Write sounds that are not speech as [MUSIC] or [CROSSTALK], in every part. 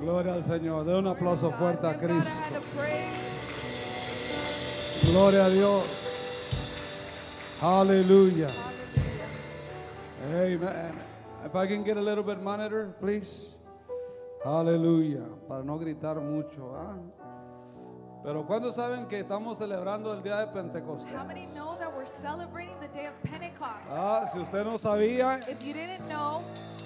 Gloria al Señor. De un aplauso fuerte a Cristo. Gloria a Dios. Aleluya. Amen. If I can get a little bit monitor, please. Aleluya. Para no gritar mucho. ¿ah? Pero cuando saben que estamos celebrando el día de Pentecostés? How many know that we're celebrating the day of Pentecost? Ah, si usted no sabía, If you didn't know,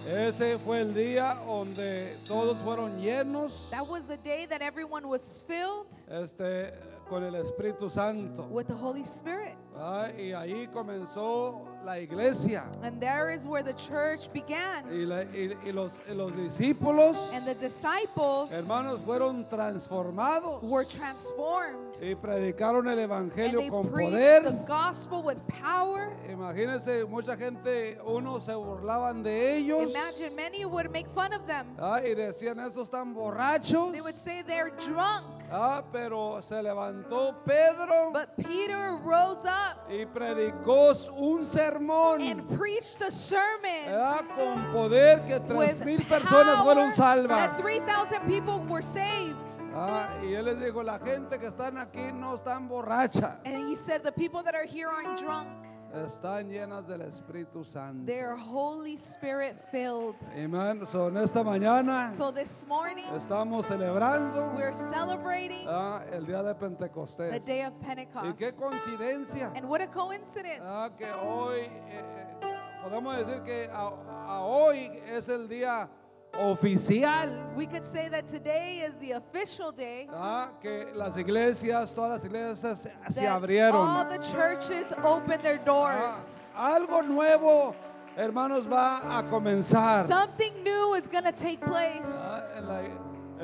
ese fue el día donde todos fueron llenos. That was the day that everyone was filled. Este, con el Espíritu Santo. with the Holy Spirit. Ah, y ahí comenzó la iglesia. And there is where the church began. Y, la- y- y los, y los discípulos, And the disciples hermanos, fueron transformados were transformed. y predicaron el And Evangelio they con preached poder. the gospel with power. Imagínense, mucha gente, unos se burlaban de ellos Imagine many would make fun of them. ah, y decían, estos están borrachos. They would say they're drunk. Ah, pero se levantó Pedro But Peter rose up y predicó un sermón and preached a sermon ah, con poder que tres with mil personas power fueron salvas. that 3,000 people were saved. Ah, y él les dijo, la gente que están aquí no están borrachas, And he said, The people that are here aren't drunk, están llenas del Espíritu Santo. they're Holy Spirit filled. Amén. So, en esta mañana So this morning, estamos celebrando we're celebrating ah, el día de the Pentecostés. day of Y Pentecost. qué coincidencia And what a coincidence ah, que hoy eh, eh, podemos decir que a, a hoy es el día oficial. we could say that today is the official day ah, que las iglesias, todas las iglesias se, that all abrieron. the churches open their Ah, doors. algo nuevo, hermanos, va a comenzar. Something new is going to take place Ah,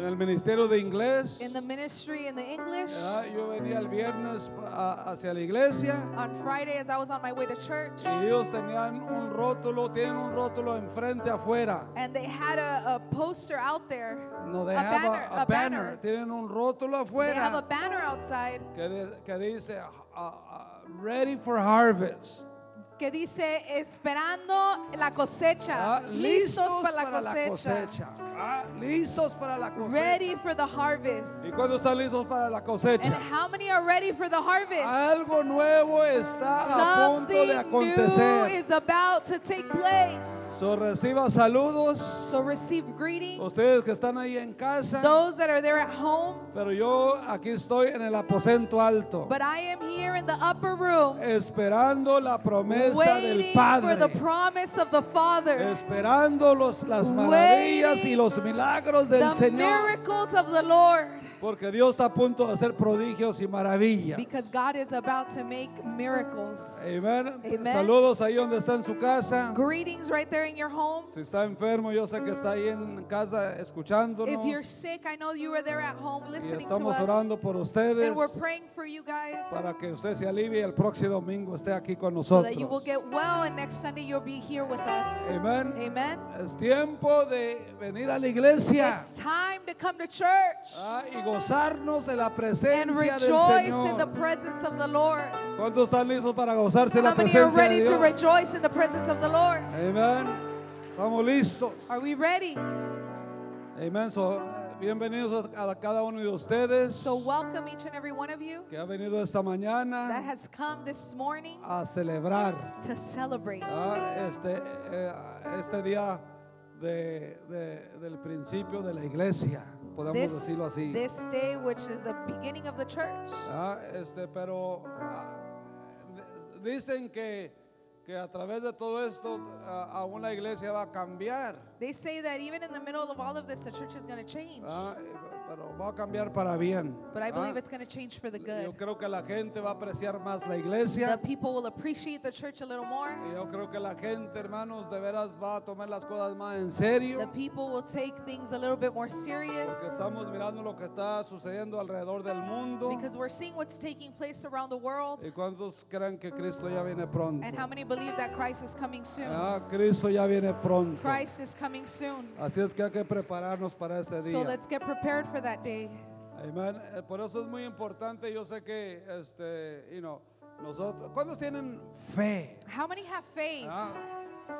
en, el ministerio de inglés. in the ministry in the English. ah, yo venía el viernes hacia la iglesia On Friday, as I was on my way to church, y ellos tenían un rótulo, tienen un rótulo enfrente afuera. and they had a, a poster out there, No, they a have banner, a, a a banner. banner. Tienen un rótulo They have a afuera banner outside que, de- que dice ah, ah, Ready for Harvest. que dice esperando la cosecha, Ah, listos para la para la cosecha. Ah, listos para la cosecha. ready for the harvest. ¿Y cuándo están listos para la And cosecha? how many are ready for the harvest? Algo nuevo está a punto de Something new acontecer. is about to take place. So, reciba saludos. So receive greetings. Ustedes que están ahí en casa. Those that are there at home, Pero yo aquí estoy en el aposento alto. but I am here in the upper room Esperando la promesa del waiting for the Padre. promise of the Father. Esperando los, las maravillas y los milagros del the Señor. miracles of the Lord. Porque Dios está a punto de hacer prodigios y maravillas. Because God is about to make miracles. Amen. Amen. Saludos ahí donde está en su casa. Greetings right there in your home. Si está enfermo, yo sé que está ahí en casa escuchándonos. If you're sick, I know you are there at home Y listening to estamos orando us. por ustedes And we're praying for you guys para que usted se alivie y el próximo domingo esté aquí con so that you will nosotros. get well and next Sunday you'll be here with us. Amen. Amen. Es tiempo de venir a la iglesia It's time to come to church ah, y gozarnos de la and presencia del rejoice in the Señor. presence of the Lord. ¿Cuántos están listos para gozarse de How la many are presencia ready de to Dios? rejoice in the presence of the Lord? Amén. Estamos listos. Are we ready? Amén. So, bienvenidos a, cada uno de ustedes So welcome each and every one of you que ha venido esta that mañana has come this morning a celebrar to celebrate ah, este, eh, este día de- de- del principio de la iglesia, podemos this, decirlo así. this day, which is the beginning of the church. Ah, este, pero ah, dicen que, que a través de todo esto ah, iglesia va a cambiar, They say that even in the middle of all of this, the church is going to change. ah, pero va a cambiar para bien. But I believe ah. it's going to change for the Yo good. creo que la gente va a apreciar más la The iglesia. people will appreciate the church a little more. Y yo creo que la gente, hermanos, de veras va a tomar las cosas más en The serio. people will take things a little bit more Porque serious estamos mirando lo que está sucediendo alrededor del mundo. because we're seeing what's taking place around the world. ¿Y cuántos creen que Cristo ya viene pronto? And how many believe that Christ is coming soon? Ah, Cristo ya viene pronto. Christ is coming soon. Así es que hay que prepararnos para ese So día. let's get prepared for that day. Amén. Eh, Por eso es muy importante. Yo sé que, este, you know, nosotros, ¿cuántos tienen fe? How many have faith? Ah,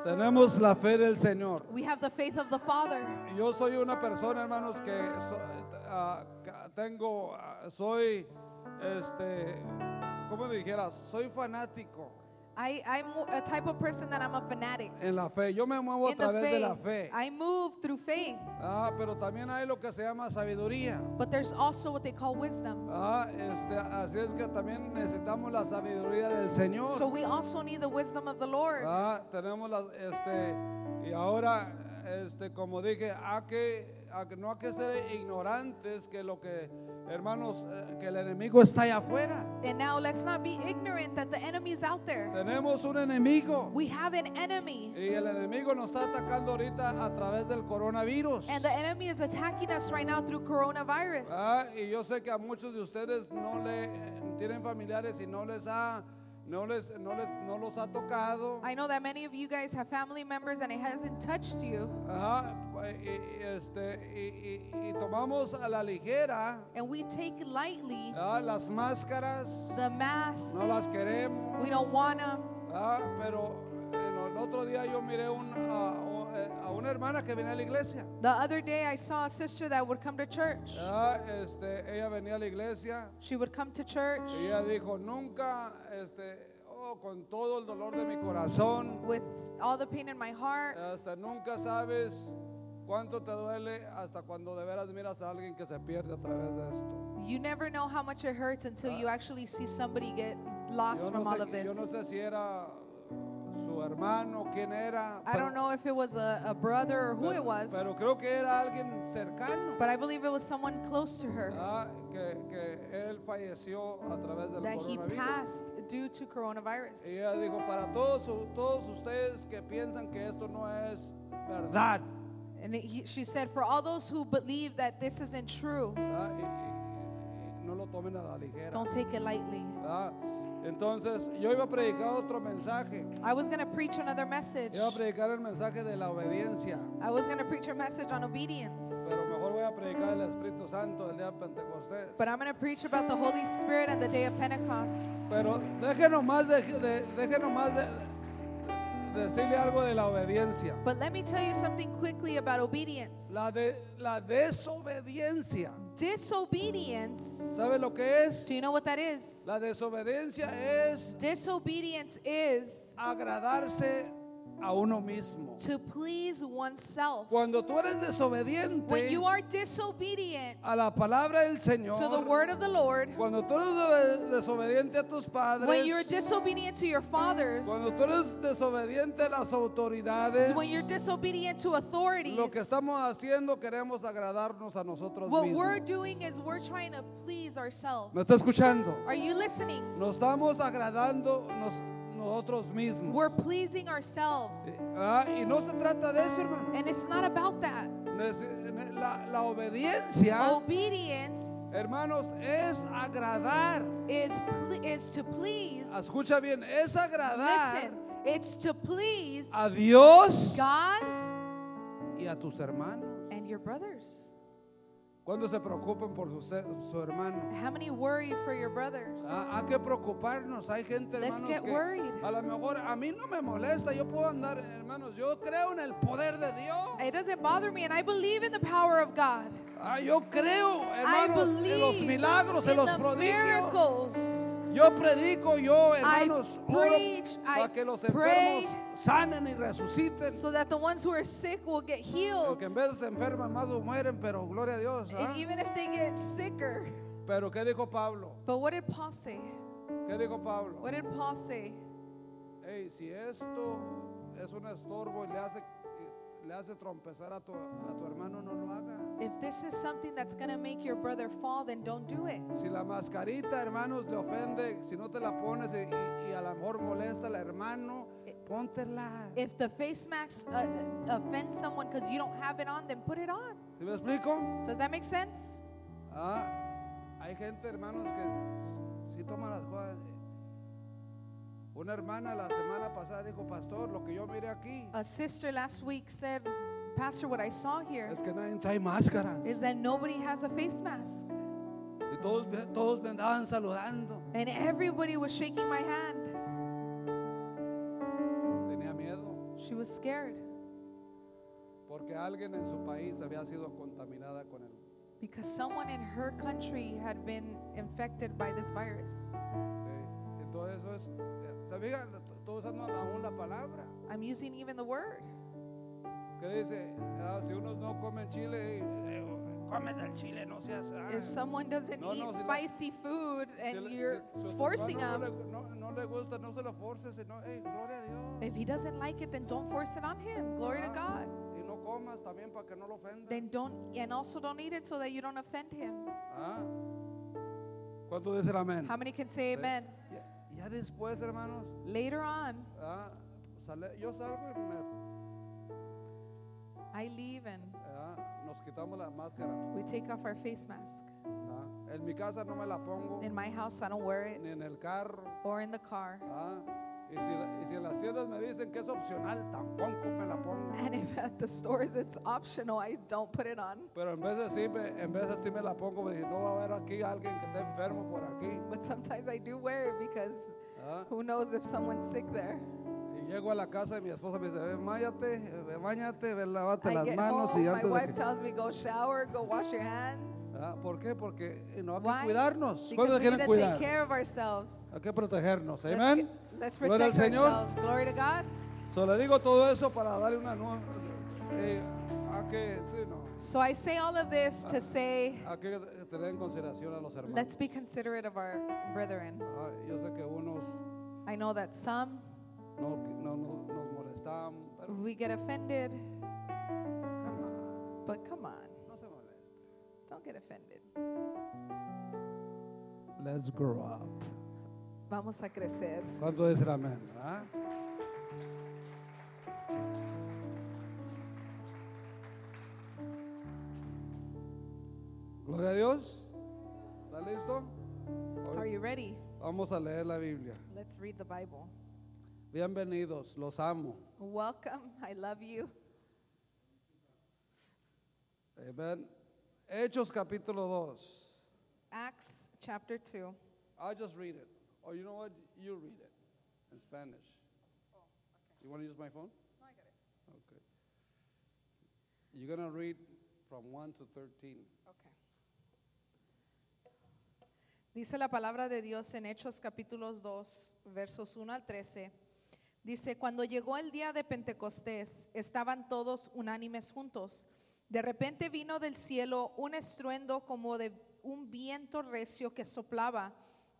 Tenemos la fe del Señor. We have the faith of the Father. Yo soy una persona, hermanos, que so- ah, ca- tengo, ah, soy, este, ¿cómo dijeras? Soy fanático I, I'm a type of person that I'm a fanatic. en la fe. Yo me muevo a In the través de la faith, fe. I move through faith. Ah, pero también hay lo que se llama sabiduría. But there's also what they call wisdom. Ah, este, así es que también necesitamos la sabiduría del Señor. So we also need the wisdom of the Lord. Ah, tenemos las, este, y ahora, este, como dije, hay que, hay que- no hay que ser ignorantes que lo que, hermanos, eh, que el enemigo está allá afuera. And now let's not be ignorant that the enemy is out there. Tenemos un enemigo We have an enemy. y el enemigo nos está atacando ahorita a través del coronavirus. And the enemy is attacking us right now through coronavirus. Ah, y yo sé que a muchos de ustedes no le eh, tienen familiares y no les ha, no les, no les, no los ha tocado. I know that many of you guys have family members and it hasn't touched you. Ajá, y, este, y, y- y tomamos a la ligera And we take lightly ah, las máscaras, the masks. no las queremos. We don't want them. ah, pero el, el otro día yo miré un- a, o- eh, a una hermana que venía a la iglesia. The other day I saw a sister that would come to church. Ah, este, ella venía a la iglesia She would come to church y ella dijo, nunca, este, oh, con todo el dolor de mi corazón, with all the pain in my heart. hasta nunca sabes cuánto te duele hasta cuando de veras miras a alguien que se pierde a través de esto. You never know how much it hurts until you actually see somebody get lost from all of yo this. no sé si era hermano, quién era. I don't know if it was a, a brother or who it was, Pero creo que era alguien cercano. but I believe it was someone close to her ah, que, que él falleció a través del that he coronavirus. passed due to coronavirus. Y ella dijo, para todos, u- todos ustedes que piensan que esto no es verdad. And it- he, she said, for all those who believe that this isn't true, ah, y- y no lo tomen a la ligera. don't take it lightly. ah. Entonces, yo iba a predicar otro mensaje. I was going to preach another message. Iba a predicar el mensaje de la obediencia. I was going to preach a message on obedience. Pero mejor voy a predicar el Espíritu Santo el día de Pentecostés. But I'm going to preach about the Holy Spirit and the day of Pentecost. Pero déjenos más de, de- déjenos más de, de decirle algo de la obediencia. But let me tell you something quickly about obedience. La, de, la desobediencia. Disobedience, ¿Sabe lo que es? do you know what that is? La desobediencia es Disobedience is agradarse a uno mismo. to please oneself. Cuando tú eres desobediente When you are disobedient a la palabra del Señor, to the word of the Lord, cuando tú eres de- desobediente a tus padres, when you're disobedient to your fathers, cuando tú eres desobediente a las autoridades, when you're disobedient to authorities, lo que estamos haciendo queremos agradarnos a nosotros what we're mismos. doing is we're trying to please ourselves. ¿Me está escuchando? Are you listening? Nos estamos agradando nos- nosotros mismos. We're pleasing ourselves. Ah, y no se trata de eso, hermano. And it's not about that. La, la obediencia, Obedience hermanos, es agradar. is is to please. Escucha bien, es agradar Listen, it's to please a Dios God y a tus hermanos. and your brothers. Cuando se preocupen por su, su hermano. How many worry for your brothers? Ah, hay que preocuparnos. Hay gente, Let's hermanos, get que worried. a lo mejor a mí no me molesta. Yo puedo andar, hermanos. Yo creo en el poder de Dios. It doesn't bother me, and I believe in the power of God. Ah, yo creo, I hermanos, en los believe milagros, en in los prodigios. miracles. Yo predico, yo, hermanos, oro preach, I para que los enfermos sanen y resuciten. So that the ones who are sick will get healed. Que en vez se enferman más o mueren, pero gloria a Dios. ¿ah? And even if they get sicker. Pero ¿qué dijo Pablo? But what did Paul say? ¿Qué dijo Pablo? What did Paul say? Hey, si esto es un estorbo y le hace, le hace trompezar a tu, a tu hermano, no lo haga. If this is something that's going to make your brother fall, then don't do it. Si la mascarita, hermanos, le ofende, si no te la pones y, y- y a lo mejor molesta al hermano, póntela. If the face mask uh, offends someone because you don't have it on, then put it on. ¿Sí me explico? Does that make sense? Ah, hay gente, hermanos, que sí toma las cosas. Una hermana la semana pasada dijo, pastor, lo que yo mire aquí A sister last week said, Pastor, what I saw here es que nadie trae máscara. is that nobody has a face mask. Y todos, me- todos me andaban saludando. And everybody was shaking my hand. Tenía miedo. She was scared porque alguien en su país había sido contaminada con él. because someone in her country had been infected by this virus. Sí. Entonces eso es, eh, ¿se? Estoy usando aún la palabra. I'm using even the word. Dice, ah, si unos no comen chile, eh, comen el chile, no seas... ah". If someone doesn't No, eat si la- spicy food Si and le- you're si- si a tu forcing hermano him, no le, no, no le gusta, no se lo forces, sino, hey, gloria a Dios. if he doesn't like it, then don't force it on him. Glory to Ah, God. Y no comas también para que no lo ofenda. Then don't, and also don't eat it so that you don't offend him. ¿Ah? ¿Cuánto dicen amén? How many can say amen? Ya después, hermanos, Later on, ah, sale- yo salgo y me- I leave and ah, nos quitamos la máscara. we take off our face mask. ah. En mi casa no me la pongo, In my house, I don't wear it, ni en el carro. or in the car. ah. Y, si, y si en las tiendas me dicen que es opcional, tampoco me la pongo. And if at the stores it's optional, I don't put it on. Pero en veces sí me, en veces sí me la pongo, porque no va a haber aquí alguien que esté enfermo por aquí. But sometimes I do wear it because ah. who knows if someone's sick there. Y llego a la casa y mi esposa me dice, ve, máyate, ve, bañate, ve, lávate I las get manos home, y my antes de wife que... tells me go shower, go wash your hands. Ah, ¿Por qué? Porque eh, no hay que Why? cuidarnos. Because ¿Cuántos we need quieren to take cuidar? care of ourselves. Hay que protegernos. Let's, Amén. get- let's Gloria al Señor. ourselves. Glory to God. So, le digo todo eso para darle una nu- eh, a que sí, no, So I say all of this to say, a que tener en consideración a los hermanos. let's be considerate of our brethren. Ah, yo sé que unos I know that some no, no, no- nos molestamos, pero we get offended, come on, but come on, no se moleste. don't get offended. Let's grow up. Vamos a crecer. ¿Cuánto dicen amén? ah? Gloria a Dios. ¿Está listo? Are you ready? Vamos a leer la Biblia. Let's read the Bible. Bienvenidos, los amo. Welcome. I love you. Amen. Hechos capítulo 2. Acts chapter 2. I'll just read it. Or you know what? You read it in Spanish. You want to use my phone? Okay. You're going to read from 1 to 13. Okay. Dice la palabra de Dios en Hechos capítulos 2, versos 1 al 13. Dice, cuando llegó el día de Pentecostés, estaban todos unánimes juntos. De repente vino del cielo un estruendo como de un viento recio que soplaba,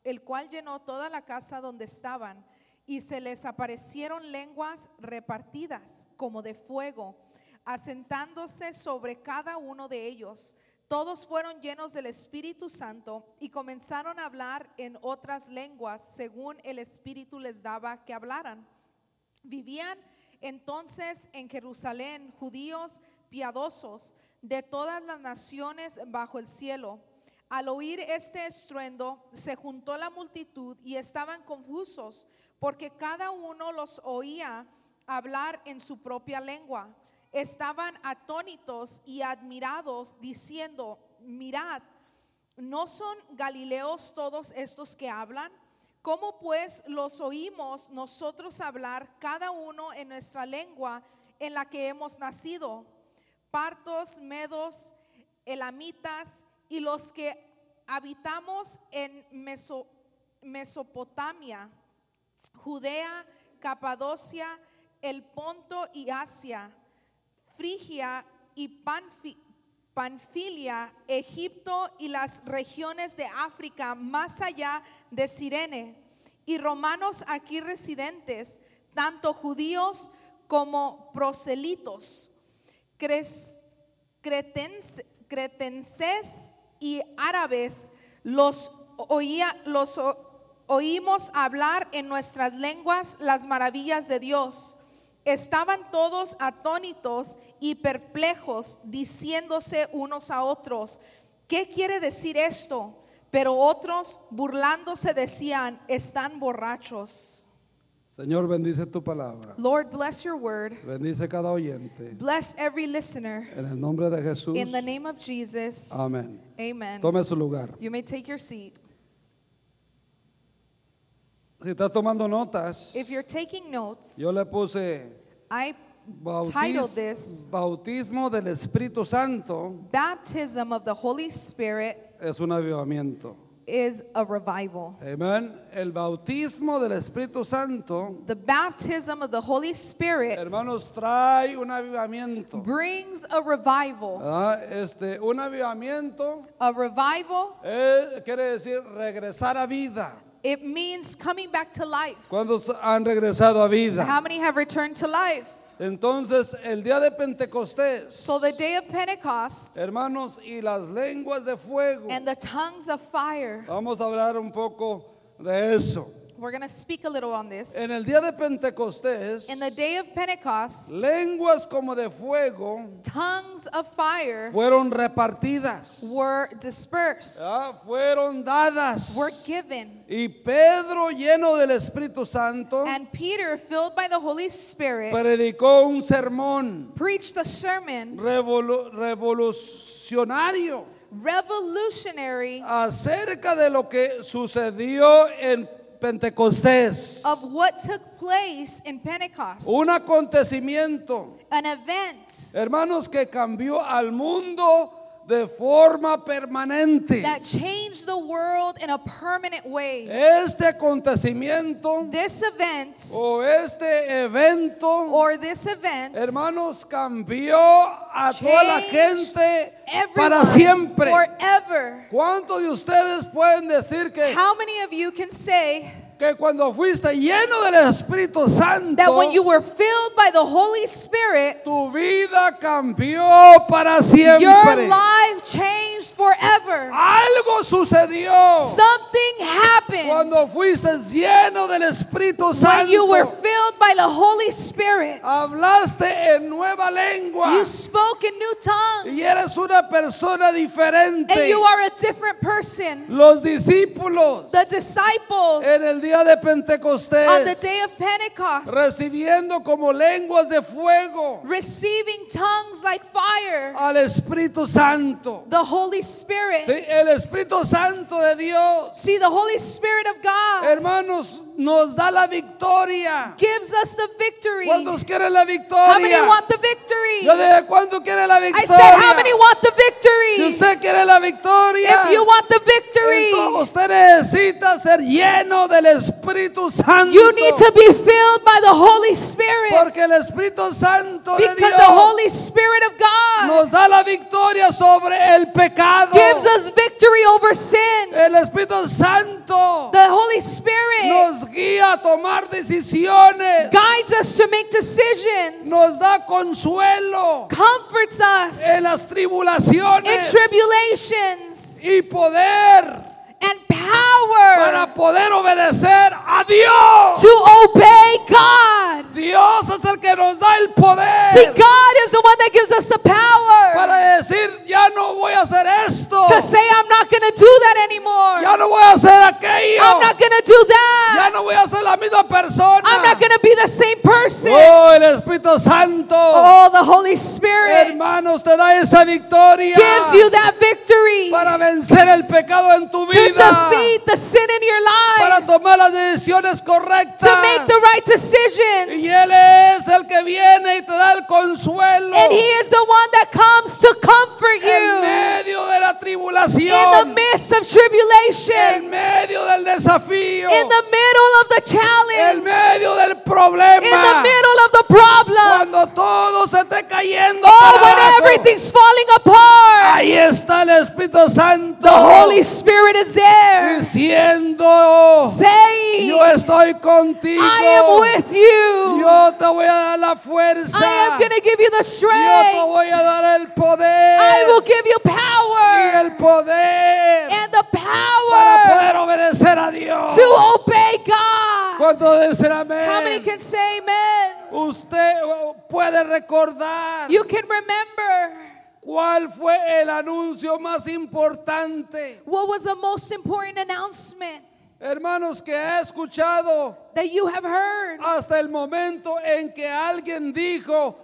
el cual llenó toda la casa donde estaban, y se les aparecieron lenguas repartidas como de fuego, asentándose sobre cada uno de ellos. Todos fueron llenos del Espíritu Santo y comenzaron a hablar en otras lenguas según el Espíritu les daba que hablaran. Vivían entonces en Jerusalén judíos piadosos de todas las naciones bajo el cielo. Al oír este estruendo, se juntó la multitud y estaban confusos, porque cada uno los oía hablar en su propia lengua. Estaban atónitos y admirados, diciendo, mirad, ¿no son galileos todos estos que hablan? ¿Cómo pues los oímos nosotros hablar cada uno en nuestra lengua en la que hemos nacido? Partos, medos, elamitas y los que habitamos en Meso- Mesopotamia, Judea, Capadocia, el Ponto y Asia, Frigia y Panfi- Panfilia, Egipto y las regiones de África más allá de Sirene, y romanos aquí residentes, tanto judíos como proselitos, cres- cretense- cretenses y árabes, los, oía, los oímos hablar en nuestras lenguas las maravillas de Dios. Estaban todos atónitos y perplejos, diciéndose unos a otros, ¿qué quiere decir esto? Pero otros, burlándose, decían, están borrachos. Señor, bendice tu palabra. Lord, bless your word. Bendice cada oyente. Bless every listener. En el nombre de Jesús. In the name of Jesus. Amén. Amen. Tome su lugar. You may take your seat. Si está tomando notas, If you're taking notes, yo le puse I titled Bautiz- this bautismo del Espíritu Santo Baptism of the Holy Spirit es un avivamiento. Is a revival. Amén. El bautismo del Espíritu Santo, The baptism of the Holy Spirit hermanos, trae un avivamiento. brings a revival. Ah, Este, un avivamiento A revival, eh, quiere decir regresar a vida. it means coming back to life. ¿Cuántos han regresado a vida? How many have returned to life? Entonces, el día de Pentecostés, So the day of Pentecost hermanos, y las lenguas de fuego, and the tongues of fire. vamos a hablar un poco de eso. We're going to speak a little on this. En el día de Pentecostés, In the day of Pentecost, lenguas como de fuego tongues of fire fueron repartidas, were dispersed, ah, fueron dadas. were given. Y Pedro, lleno del Espíritu Santo, And Peter, filled by the Holy Spirit, predicó un sermón preached a sermon revolu- revolucionario revolutionary acerca de lo que sucedió en Pentecostés. of what took place in Pentecost. Un acontecimiento, An event hermanos, que cambió al mundo de forma permanente. that changed the world in a permanent way. Este acontecimiento This event o este evento, or this event hermanos, cambió a toda la gente para siempre. forever. ¿Cuántos de ustedes pueden decir que, How many of you can say que cuando fuiste lleno del Espíritu Santo, that when you were filled by the Holy Spirit, tu vida cambió para your siempre? life changed forever? Algo sucedió Something happened cuando fuiste lleno del Espíritu when you were Santo. filled by the Holy Spirit. Hablaste en nueva lengua You spoke in new tongues. y eres una persona And diferente. you are a different person. Los discípulos The disciples en el día de on the Pentecostés day of Pentecost recibiendo como lenguas de fuego receiving tongues like fire, al Espíritu Santo. the Holy Spirit. Sí, el Espíritu Santo de Dios, See, the Holy Spirit of God hermanos, nos da la victoria. gives us the victory. ¿Cuántos quieren la How many victoria? want the victory? Yo dije, ¿cuánto quiere la I said, how many victoria? want the Si victory? usted quiere la victoria, If you want the victory, entonces usted necesita ser lleno del Espíritu Santo. you need to be filled by the Holy Spirit Porque el Espíritu Santo de because Dios the Holy Spirit of God nos da la victoria sobre el pecado. gives us victory over sin. El Espíritu Santo The Holy Spirit nos guía a tomar decisiones. guides us to make decisions, Nos da consuelo comforts us en las in tribulaciones tribulations, y poder and power para poder obedecer a Dios. to obey God. Dios es el que nos da el poder. See, God is the one that gives us the power para decir, ya no voy a hacer esto, to say, I'm not going to do that anymore. ya no voy a hacer aquello, I'm not going to do ya that. no voy a ser la misma persona. I'm not going to be the same person. Oh, el Espíritu Santo, Oh, the Holy Spirit hermanos, te da esa victoria gives you that victory para vencer el pecado en tu to vida, defeat the sin in your para life, tomar las decisiones correctas. to make the right Y decisions. Él es el que viene y te da el consuelo. And He is the one that comes to comfort en you. medio de la in the tribulación, midst of en tribulation, medio del desafío, in the middle of the en challenge, medio del in the problema. middle of the problem. Cuando todo se esté cayendo Oh, para when everything's falling apart, ahí está el Espíritu Santo. The Holy Spirit is there diciendo, saying, yo estoy contigo, I am with you. yo te voy a dar la fuerza, I am going to give you the yo te strength. voy a dar el I poder will give you y power el poder and the para power poder obedecer a Dios. to obey God. ¿Cuánto dicen How many amén? can say amen? Usted puede recordar You can remember cuál fue el anuncio más importante, what was the most important announcement hermanos, que he escuchado that you have heard hasta el momento en que alguien dijo,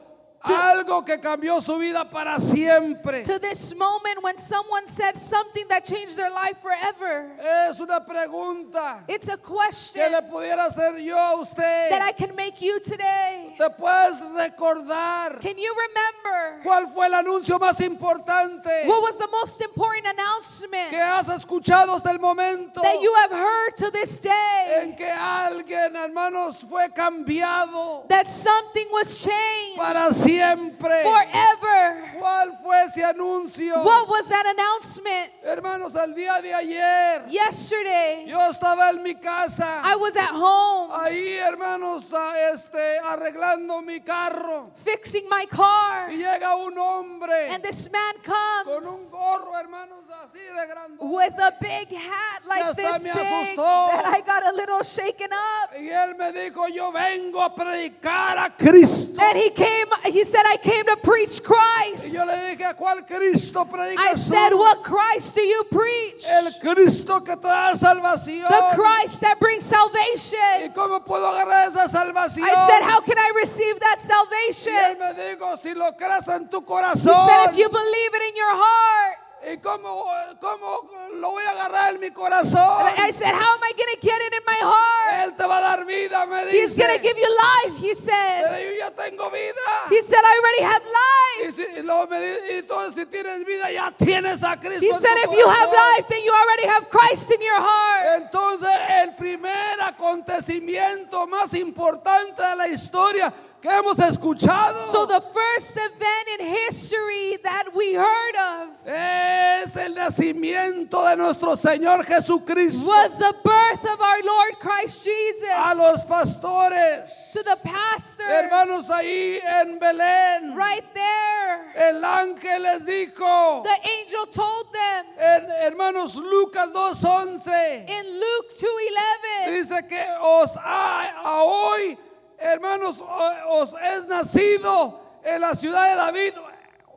algo que cambió su vida para siempre. to this moment when someone said something that changed their life forever. Es una pregunta It's a que question le pudiera hacer yo a usted. that I can make you today. ¿Te puedes recordar Can you remember cuál fue el anuncio más importante what was the most important announcement que has escuchado hasta el momento that you have heard to this day? en que alguien, hermanos, fue cambiado That something was changed para siempre? Forever. ¿Cuál fue ese anuncio? What was that announcement? Hermanos, al día de ayer Yesterday, yo estaba en mi casa. I was at home Ahí, hermanos, este, arreglando mi carro. fixing my car, Y llega un hombre and this man con un comes gorro, hermanos, así de grande. with a big hat like this me big asustó. that I got a little shaken up. Y él me dijo, yo vengo a predicar a Cristo. And he came, he said, I came to preach Y Christ. yo le dije, ¿a cuál Cristo I said. What Christ do you preach? El Cristo que te da salvación. The Christ that brings ¿Y salvation. cómo puedo agarrar esa salvación? I said, How can I receive that y él salvation? me dijo, si lo crees en tu He said, If you believe it in your heart. ¿Y cómo, cómo lo voy a agarrar en mi corazón? I said, How am I going to get it in my heart? Él te va a dar vida, me He's dice. going to give you life, he said. Pero yo ya tengo vida. He said, I already have Y, life. si, y luego me di- y entonces si tienes vida, ya tienes a Cristo He en said, tu If you have corazón. life, then you already have Christ in your heart. Entonces, el primer acontecimiento más importante de la historia que hemos escuchado So the first event in history that we heard of es el nacimiento de nuestro Señor Jesucristo. was the birth of our Lord Christ Jesus. A los pastores, to the pastors, hermanos ahí en Belén, right there. el ángel les dijo, The angel told them en- hermanos Lucas 2.11, in Luke 2:11 dice que os ha a hoy, hermanos, os es nacido en la ciudad de David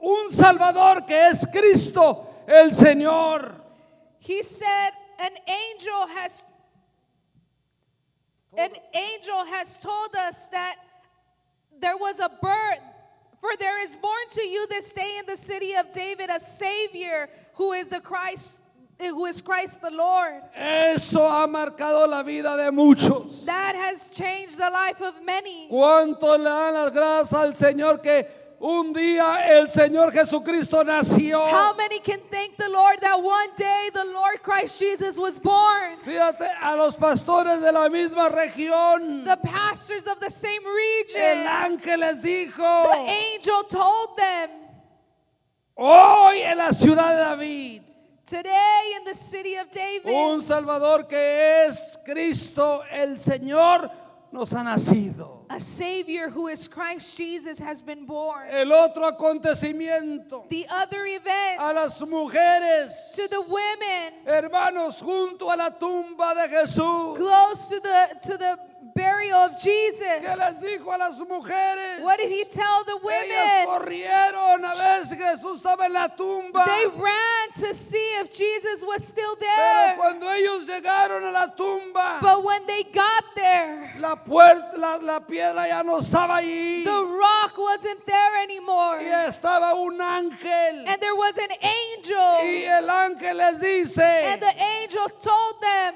un Salvador que es Cristo el Señor. He said, An angel has an angel has told us that there was a birth, for there is born to you this day in the city of David a Savior who is the Christ, who is Christ the Lord. Eso ha marcado la vida de muchos. That has changed the life of many. ¿Cuánto le dan las gracias al Señor que un día el Señor Jesucristo nació? How many can thank the Lord that one day the Lord Christ Jesus was born? Fíjate, a los pastores de la misma región, The pastors of the same el region, ángel les dijo, the angel told them, hoy en la ciudad de David, Today in the city of David, un Salvador que es Cristo el Señor nos ha nacido. a Savior who is Christ Jesus has been born. El otro acontecimiento, The other event a las mujeres, to the women hermanos, junto a la tumba de Jesús. close to the to the burial of Jesus. ¿Qué les dijo a las mujeres? What did he tell the Ellas women? corrieron a ver si Jesús estaba en la tumba. They ran to see if Jesus was still Pero there. cuando ellos llegaron a la tumba, But when they got there, la puerta, la, la piedra ya no estaba allí. the rock wasn't there anymore. Y estaba un ángel. And there was an angel. Y el ángel les dice, And the angel told them,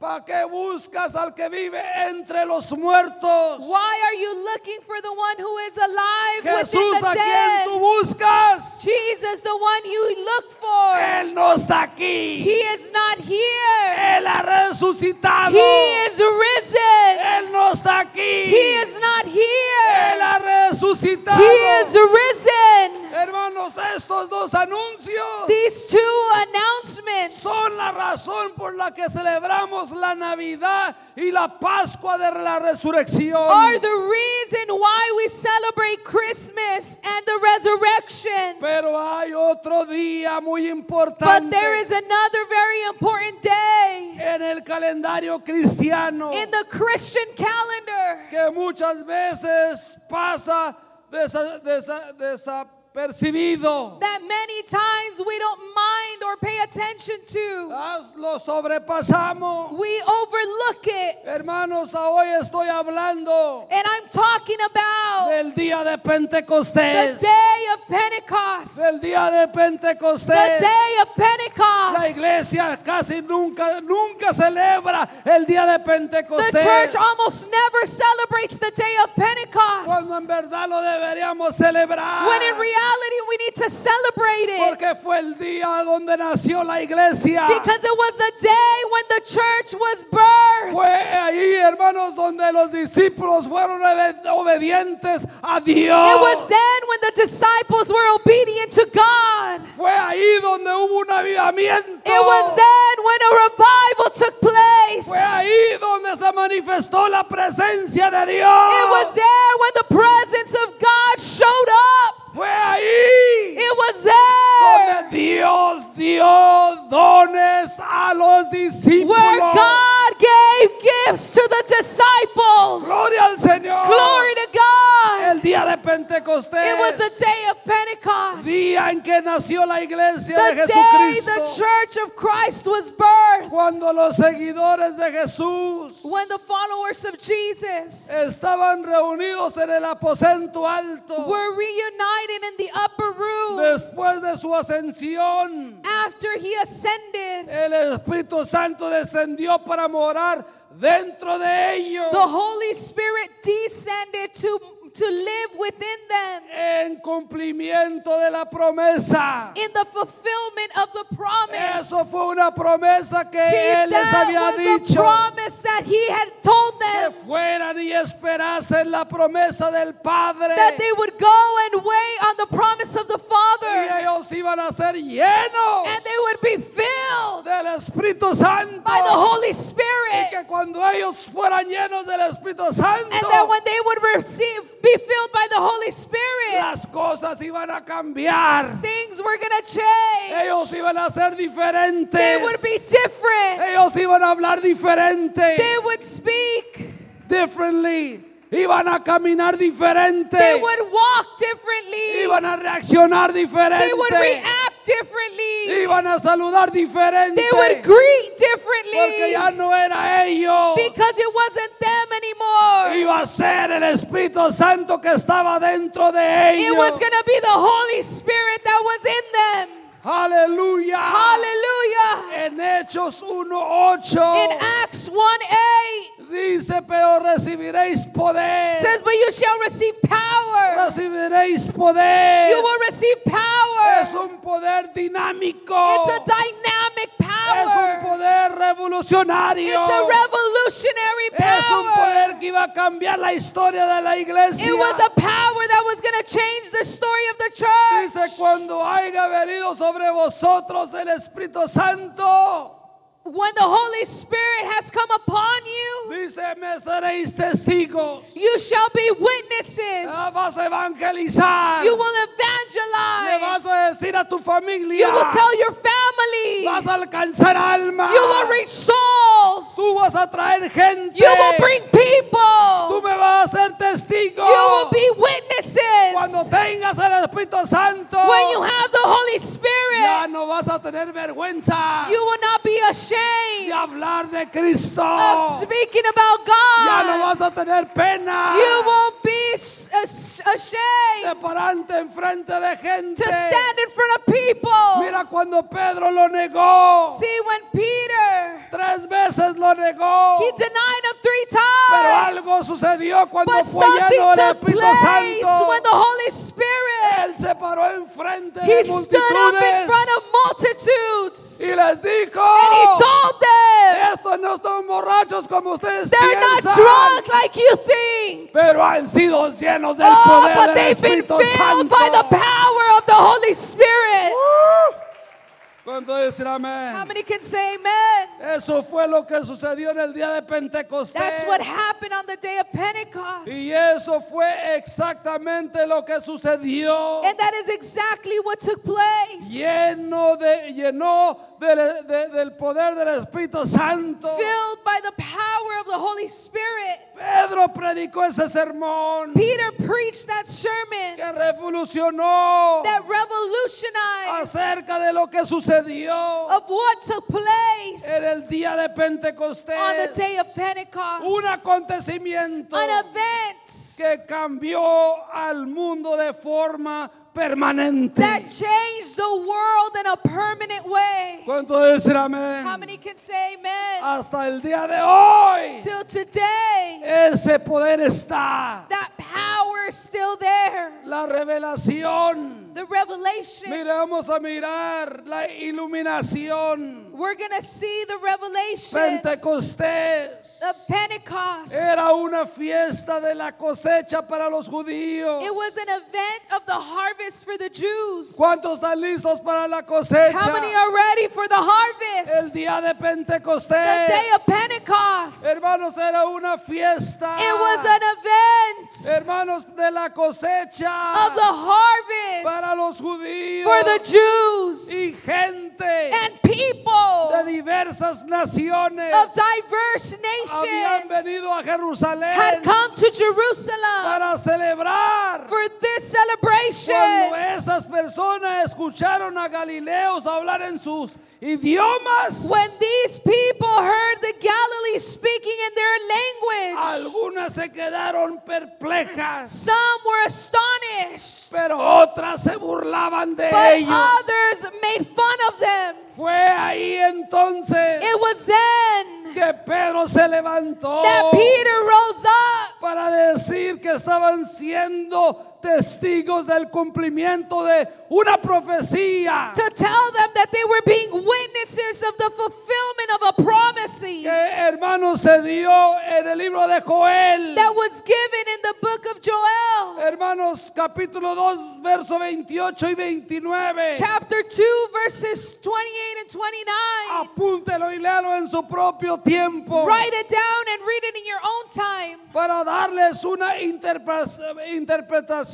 ¿para qué buscas al que vive entre los muertos? Why are you looking for the one who is alive within Jesús, the ¿a quién tú dead? buscas? Jesus, the one you look for. Él no está aquí. He is not here. Él ha resucitado. He is risen. Él no está aquí. He is not Él here. ha resucitado. He is risen. Hermanos, estos dos anuncios These two announcements son la razón por la que celebramos la Navidad y la Pascua de la are Resurrección. the reason why we celebrate Christmas and the resurrection. Pero hay otro día muy But there importante is another very important day en el calendario cristiano in the Christian calendar que muchas veces pasa desa- desa- desapercibido. that many times we don't mind or pay attention to. Lo sobrepasamos. We overlook it. Hermanos, hoy estoy hablando And I'm talking about del día de the day of Pentecost. Del día de The day of La Pentecost. iglesia casi nunca, nunca celebra el día de The church almost never celebrates the day of Cuando en Pentecost. verdad lo deberíamos celebrar. When in reality, we need to celebrate it. Porque fue el día donde nació la iglesia. Because it was the day when the church was birthed. Fue ahí, hermanos, donde los discípulos fueron obedientes a Dios. It was then when the disciples were obedient to God. Fue ahí donde hubo un avivamiento. It was then when a revival took place. Fue ahí donde se manifestó la presencia de Dios. It was there when the presence of God showed up. Fue ahí It was there donde Dios dio dones a los discípulos. where God gave gifts to the disciples. Gloria al Señor. Glory to God. El día de Pentecostés. It was the day of Pentecost. día en que nació la iglesia de The day Jesucristo. the church of Christ was birthed. Cuando los seguidores de Jesús When the followers of Jesus estaban reunidos en el aposento alto were reunited in the upper room después de su ascensión, after he ascended. el Espíritu Santo descendió para morar dentro de ellos The Holy Spirit descended to, to live within them en cumplimiento de la promesa. in the fulfillment of the promise. Eso fue una promesa que See, Él les había dicho. promise that he had told Que them fueran y esperasen la promesa del Padre. that they would go and wait on the promise of the Y Father ellos iban a ser llenos and they would be filled del Espíritu Santo. by the Holy Y Spirit. que cuando ellos fueran llenos del Espíritu Santo, And that when they would receive, be filled by the Holy Spirit, las cosas iban a cambiar. things were going to change. Ellos iban a ser diferentes. They would be different. Ellos iban a hablar diferente. They would speak. differently. Iban a caminar diferente. They would walk differently. Iban a reaccionar They would diferente. react differently. Iban a saludar diferente. They would greet Porque differently. ya no era ellos. Because it wasn't them anymore. Iba a ser el Espíritu Santo que estaba dentro de It was ellos. going to be the Holy Spirit that was in them. Aleluya. Hallelujah. En Hechos 1:8 In Acts 1 8 dice, pero recibiréis poder. says, But you shall receive power. Recibiréis poder. You will receive Es power. un poder dinámico. It's a dynamic Es un power. poder revolucionario. It's a revolutionary Es un power. poder que iba a cambiar la historia de la iglesia. It was a power that was going to change the story of the church. Dice, cuando haya venido sobre vosotros el Espíritu Santo, When the Holy Spirit has come upon you, dice, me seréis testigos. you shall be witnesses. Vas a evangelizar. You will Le vas evangelize. a decir a tu familia. You will tell your family. Vas a alcanzar almas. You will reach souls. Tú vas a traer gente. You will bring people. Vas a ser testigo. You will be Cuando witnesses. tengas el Espíritu Santo, When you have the Holy ya Spirit, no vas a tener vergüenza you will not be de ashamed hablar de Cristo. of speaking about Ya no God. vas a tener pena You won't be sh- ash- de ashamed pararte enfrente de gente. to stand in front of people. Mira cuando Pedro lo negó. See, when Peter, Tres veces lo negó. he denied him three Pero times. algo sucedió cuando But fue lleno del Espíritu Santo. when the Holy Spirit, Él se paró enfrente he de stood up in multitudes front of multitudes. y les dijo, And he told them, estos no son borrachos como ustedes they're not piensan, drunk like you think. pero han sido llenos del Oh, poder but del they've been Espíritu filled Santo. by the power of the Holy Spirit. Uh, ¿Cuánto How amén? many can say amen? Eso fue lo que sucedió en el día de Pentecostés. That's what happened on the day of Pentecost. Y eso fue exactamente lo que sucedió. And that is exactly what took place. Lleno de, llenó del, de- del poder del Espíritu Santo. filled by the power of the Holy Spirit. Pedro predicó ese sermón Peter preached that sermon que revolucionó that revolutionized acerca de lo que sucedió of what took place en el día de on the Pentecostés. day of Pentecost. Un acontecimiento An event que cambió al mundo de forma permanente. that changed the world in a permanent way. ¿Cuánto decir How many can say amen? Hasta el día de hoy, Till today, ese poder está. that power is still there. La revelación. The revelation. Mira, vamos a mirar la iluminación. We're going to see the revelation Pentecostés of Pentecost. era una fiesta de la cosecha para los judíos. It was an event of the harvest for the Jews. ¿Cuántos están listos para la How many cosecha? are ready for the El harvest? día de The day Pentecostés. of Pentecost. Hermanos, era una fiesta. It was an event Hermanos de la cosecha of the harvest para los judíos for the Jews y gente. and people de diversas naciones of diverse habían nations venido a Jerusalén had come to Jerusalem para celebrar. for this Cuando celebration. esas personas escucharon a Galileos hablar en sus idiomas, When these people heard the Galilee speaking in their language, algunas se quedaron perplejas, some were astonished, pero otras se burlaban de but ellos. others made fun of them. Fue ahí entonces It was then que Pedro se levantó that Peter rose up para decir que estaban siendo testigos del cumplimiento de una profecía to tell them that they were being witnesses of the fulfillment of a prophecy que hermanos se dio en el libro de Joel. that was given in the book of Joel, Hermanos, capítulo 2, verso 28 y 29. chapter 2, verses 28 and 29. Apúntelo y léalo en su propio tiempo Write it down and read it in your own time para darles una interpre-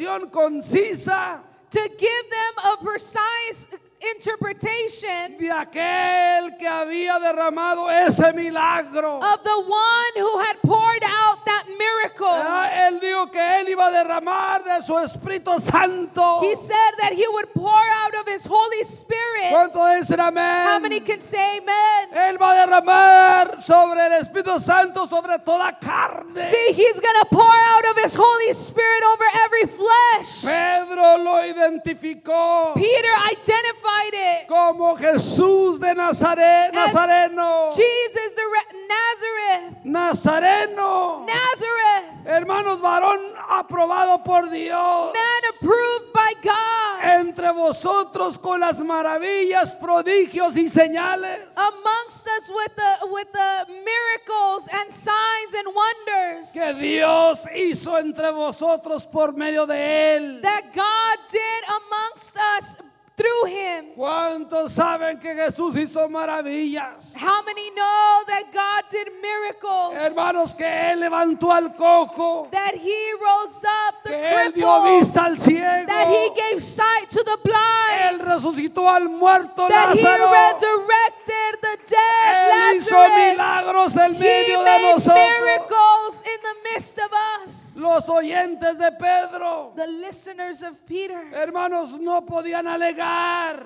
interpretación concisa to give them a precise interpretation de aquel que había derramado ese milagro. of the one who had poured out that miracle. Ah, Él dijo que él iba a derramar de su Espíritu Santo. He said that he would pour out of his Holy Spirit. ¿Cuánto dicen How many can say amen? Él va a derramar sobre el Espíritu Santo sobre toda carne. See, he's going to pour out of his Holy Spirit over every flesh. Pedro lo identificó Peter identified it. como Jesús de Nazaret, As Nazareno. Jesus the Re- Nazareth. Nazareno. Nazareth. Hermanos, varón aprobado por Dios. Man approved by God. Entre vosotros con las maravillas, prodigios y señales Amongst us with the with the miracles and signs and wonders que Dios hizo entre vosotros por medio de Él. that God did amongst us through him. ¿Cuántos saben que Jesús hizo maravillas? How many know that God did miracles? Hermanos, que Él levantó al cojo, That he rose up the que Él dio vista al ciego, That he gave sight to the Él blind. resucitó al muerto That he Lázaro. resurrected the dead Él hizo Lazarus. milagros en He medio de made nosotros. miracles in the midst of us. Los oyentes de Pedro, The listeners of Peter, hermanos, no podían alegar,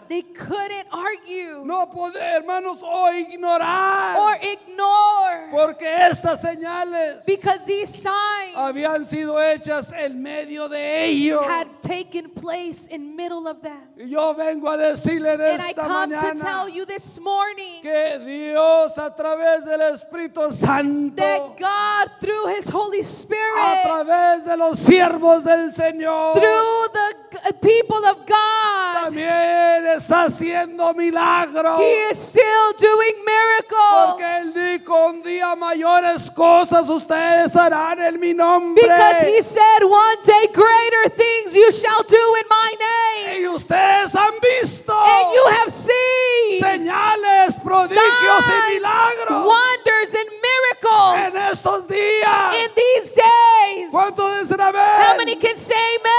they couldn't argue no podían, hermanos, o ignorar, or ignore porque estas señales because these signs habían sido hechas en medio de ellos. had taken place in middle of them. Y yo vengo a decirle en And I esta come to mañana tell you this morning que Dios a través del Espíritu Santo, that God through his Holy a Spirit través de los siervos del Señor, through the people of God también está haciendo milagros. he is still doing Porque Él miracles dijo un día mayores cosas ustedes harán en mi nombre. because he said one day greater things you shall do in my name y ustedes han visto and you have seen señales, prodigios y signs, milagros wonders and miracles en estos días. in these days. ¿Cuántos dicen How many amén? can say amen?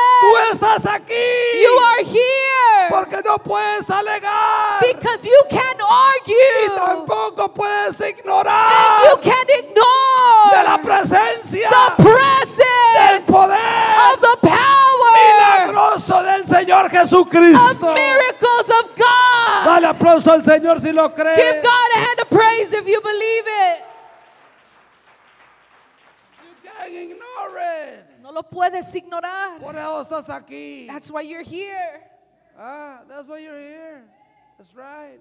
estás aquí. You are here. Porque no puedes alegar. Because you can't argue. Y tampoco puedes ignorar. You can't ignore. De la presencia. The presence. Del poder. Of the power. Milagroso del Señor Jesucristo. Of miracles of God. Dale aplauso al Señor si lo crees. Give God a hand of praise if you believe it. You can't ignore it. No lo puedes ignorar. Por eso estás aquí. That's why you're here. Ah, that's why you're here. That's right.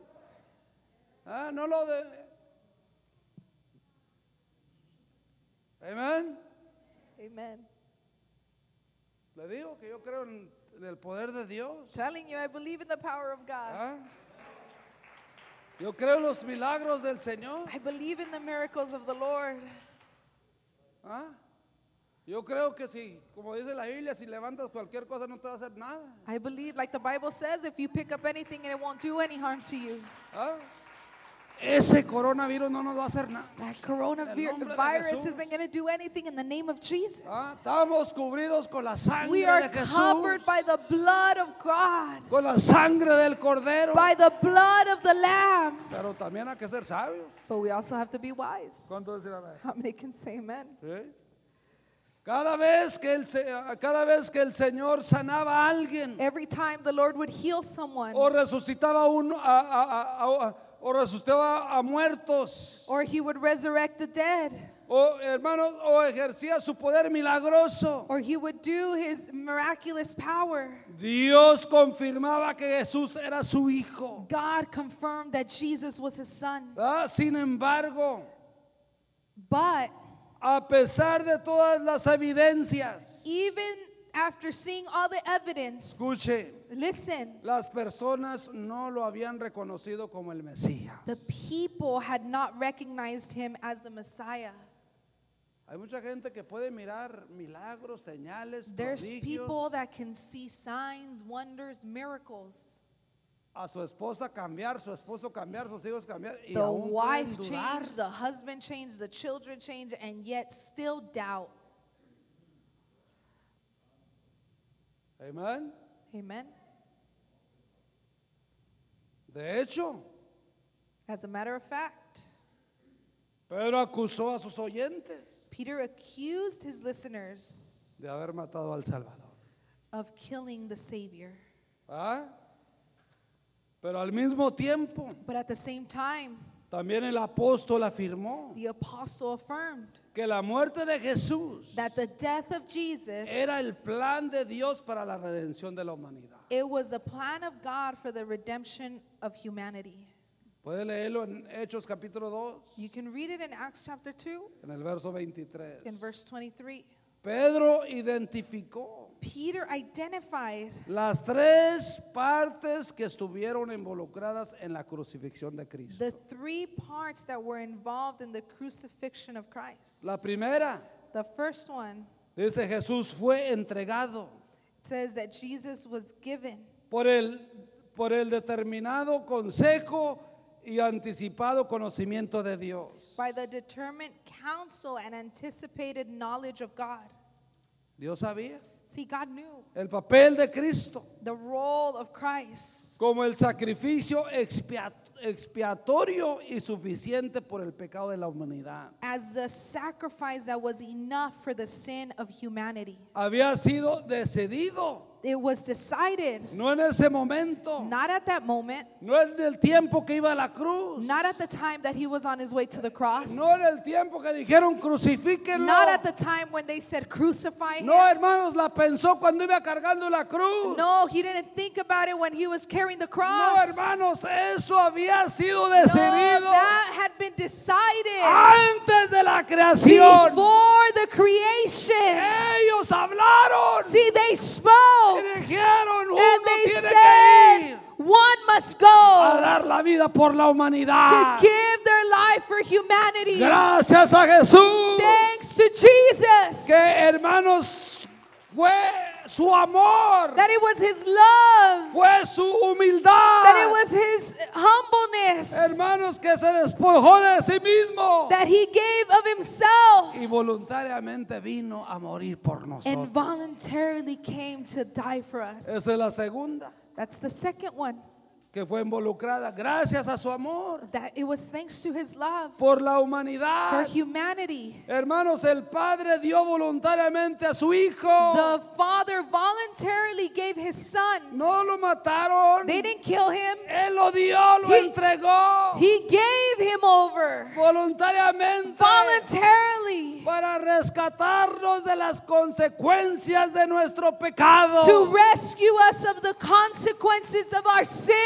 Ah, no lo de. Amen. Amen. Le digo que yo creo en, en el poder de Dios. Telling you, I believe in the power of God. Ah. Yo creo en los milagros del Señor. I believe in the miracles of the Lord. Ah. Yo creo que si, como dice la Biblia, si levantas cualquier cosa no te va a hacer nada. I believe, like the Bible says, if you pick up anything and it won't do any harm to you. Ah. Ese coronavirus no nos va a hacer nada. That coronavirus isn't going to do anything in the name of Jesus. Ah, estamos cubridos con la sangre We are de Jesús. covered by the blood of God, con la sangre del cordero. by the blood of the Lamb. Pero también hay que ser sabios. But we also have to be wise. ¿Cuántos dicen amén? How many can say amen? ¿Sí? Cada vez que el cada vez que el Señor sanaba a alguien Every time the Lord would heal someone, o resucitaba a uno a- a- a- a- o resucitaba a muertos or he would resurrect the dead, o hermanos o ejercía su poder milagroso, or he would do his miraculous power, Dios confirmaba que Jesús era su hijo. God confirmed that Jesus was his son. ¿verdad? Sin embargo, But a pesar de todas las evidencias, even after seeing all the evidence, escuche, listen, Las personas no lo habían reconocido como el Mesías. the people had not recognized him as the Messiah. Hay mucha gente que puede mirar milagros, señales, There's prodigios. people that can see signs, wonders, miracles. A su esposa cambiar, su esposo cambiar, sus hijos cambiar y The aún wife pueden dudar. changed, the husband changed, the children changed, and yet still doubt. Amén. Amen. De hecho, As a matter of fact, Pedro acusó a sus oyentes Peter accused his listeners de haber matado al Salvador. of killing the Savior. ¿Ah? Pero al mismo tiempo, But at the same time, también el apóstol afirmó the apostle affirmed que la muerte de Jesús that the death of Jesus era el plan de Dios para la redención de la humanidad. it was the plan of God for the redemption of humanity. Puede leerlo en Hechos capítulo 2, You can read it in Acts chapter 2 en el verso 23. in verse 23. Pedro identificó Peter identified las tres partes que estuvieron involucradas en la crucifixión de Cristo. the three parts that were involved in the crucifixion of Christ. La primera, The first one dice Jesús fue entregado says that Jesus was given por el, por el determinado consejo y anticipado conocimiento de Dios. by the determined counsel and anticipated knowledge of God. Dios sabía See, God knew el papel de Cristo the role of Christ como el sacrificio expia- expiatorio y suficiente por el pecado de la humanidad. as a sacrifice that was enough for the sin of humanity. Había sido decidido, It was decided, no en ese momento, not at that moment, no en el tiempo que iba a la cruz, not at the time that he was on his way to the cross, no en el tiempo que dijeron crucifíquenlo. not at the time when they said crucify him. No, hermanos, la pensó cuando iba cargando la cruz. No, he didn't think about it when he was carrying the No, cross. hermanos, eso había sido No, decidido that had been decided antes de la creación. before creation. Ellos hablaron See, they y spoke dijeron, and they tiene que said, ir one must a go dar la vida por la to give their life for humanity. Gracias a Jesús. Thanks to Jesus. Que hermanos, fue su amor, That it was his love. fue su humildad. That it was his humbleness. Hermanos, que se despojó de sí mismo That he gave of himself y voluntariamente vino a morir por and voluntarily came to die for us. Esa es la segunda. That's the second one. Que fue involucrada gracias a su amor that it was thanks to his love por la for humanidad. humanity. Hermanos, el Padre dio voluntariamente a su Hijo. The Father voluntarily gave his Son. No lo mataron. They didn't kill him, Él lo dio, lo He- entregó He gave him over voluntariamente voluntarily para rescatarnos de las consecuencias de nuestro pecado. to rescue us of the consequences of our sin.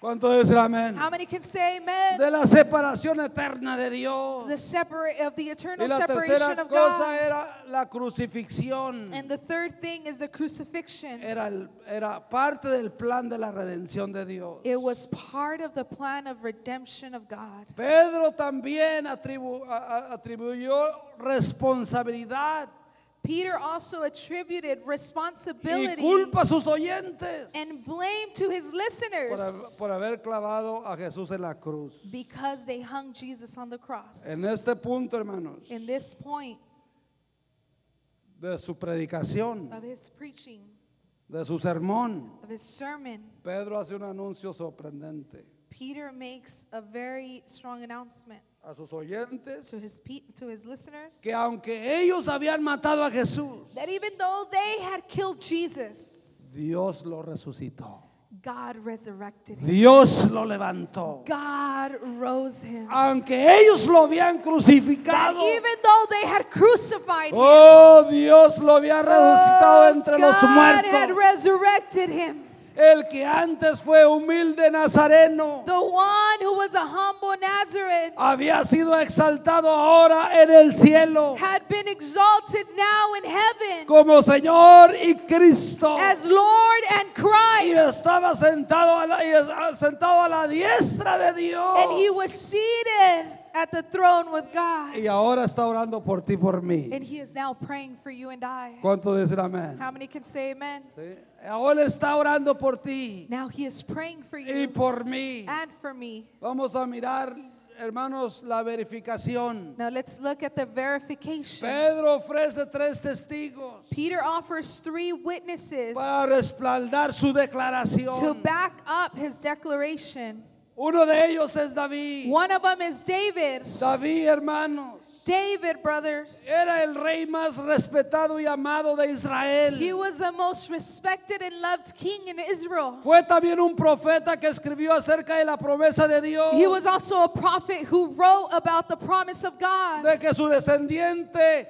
¿Cuánto dicen amén? How many can say amen? De la separación eterna de Dios. The separate of the Y eternal la separation tercera of cosa God. era la crucifixión. And the third thing is the crucifixion. Era, el- era parte del plan de la redención de Dios. It was part of the plan of redemption of God. Pedro también atribu- a- a- atribuyó responsabilidad Peter also attributed y responsibility culpa a sus oyentes and blame to his por, listeners hab- por haber clavado a Jesús en la cruz. because they hung Jesus on the cross. En este punto, hermanos, In this point de su predicación, of his preaching, de su sermón, of his sermon, Pedro hace un anuncio sorprendente Peter makes a very strong announcement a sus oyentes to his pe- to his listeners que aunque ellos habían matado a Jesús, that even though they had killed Jesus, Dios lo resucitó. God resurrected him. Dios lo levantó. God rose him. Aunque ellos lo habían That crucificado, even though they had crucified him, oh Dios lo había resucitado oh, entre los God had muertos. resurrected him. El que antes fue humilde nazareno The one who was a humble Nazareth había sido exaltado ahora en el cielo had been exalted now in heaven como Señor y Cristo. as Lord and Y Christ. estaba sentado a la, y sentado a la diestra de Dios. And he was seated at the throne with God. Y ahora está orando por ti, por mí. And he is now praying for you and I. ¿Cuánto dicen amén? How many can say amen? Sí. Ahora está orando por ti Now he is praying for y you por mí. and for me. Vamos a mirar, hermanos, la verificación. Now let's look at the verification. Pedro ofrece tres testigos Peter offers three witnesses para respaldar su to back up his declaration. Uno de ellos es David. One of them is David. David, hermanos, David, brothers. era el rey más respetado y amado de He Israel. was the most respected and loved king in Israel. Fue también un profeta que escribió acerca de la promesa de Dios, He was also a prophet who wrote about the promise of God de que su descendiente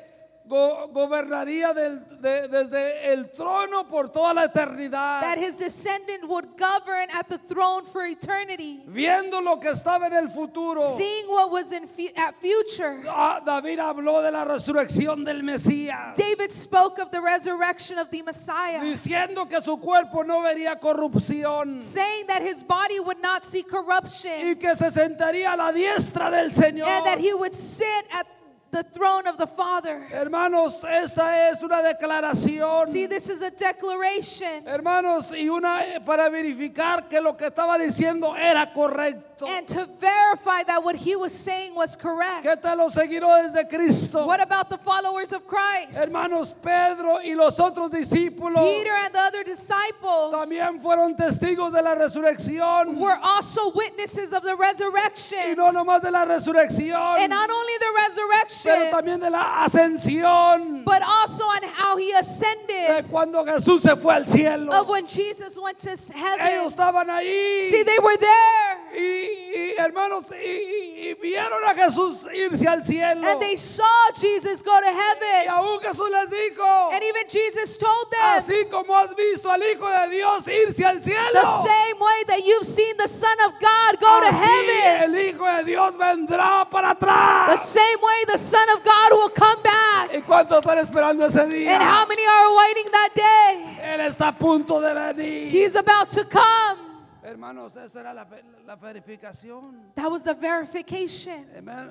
go- gobernaría del- de- desde el trono por toda la eternidad. that his descendant would govern at the throne for eternity. Viendo lo que estaba en el futuro, Seeing what was in fu- at future, ah, David habló de la resurrección del Mesías, David spoke of the resurrection of the Messiah, diciendo que su cuerpo no vería corrupción saying that his body would not see corruption y que se sentaría a la diestra del Señor. and that he would sit at the throne of the Father. Hermanos, esta es una declaración. See, this is a declaration. Hermanos, y una eh, para verificar que lo que estaba diciendo era correcto. And to verify that what he was saying was correct. ¿Qué tal los seguidores de Cristo? What about the followers of Christ? Hermanos, Pedro y los otros discípulos Peter and the other disciples también fueron testigos de la resurrección. were also witnesses of the resurrection. Y resurrection. no nomás de la resurrección, And not only the pero también de la ascensión. but also on how he De ascended cuando Jesús se fue al cielo. of when Jesus went to Ellos heaven. estaban ahí. See, they were there. Y, y, hermanos, y, y- y vieron a Jesús irse al cielo. And they saw Jesus go to Y heaven. aún Jesús les dijo, And even Jesus told them, así como has visto al Hijo de Dios irse al cielo, the same way that you've seen the Son of God go to así heaven, el Hijo de Dios vendrá para the atrás. same way the Son of God will come back. ¿Y cuántos están esperando ese And día? how many are awaiting that day? Él está a punto de venir. He's about to come. Hermanos, esa era la, la verificación. That was the verification.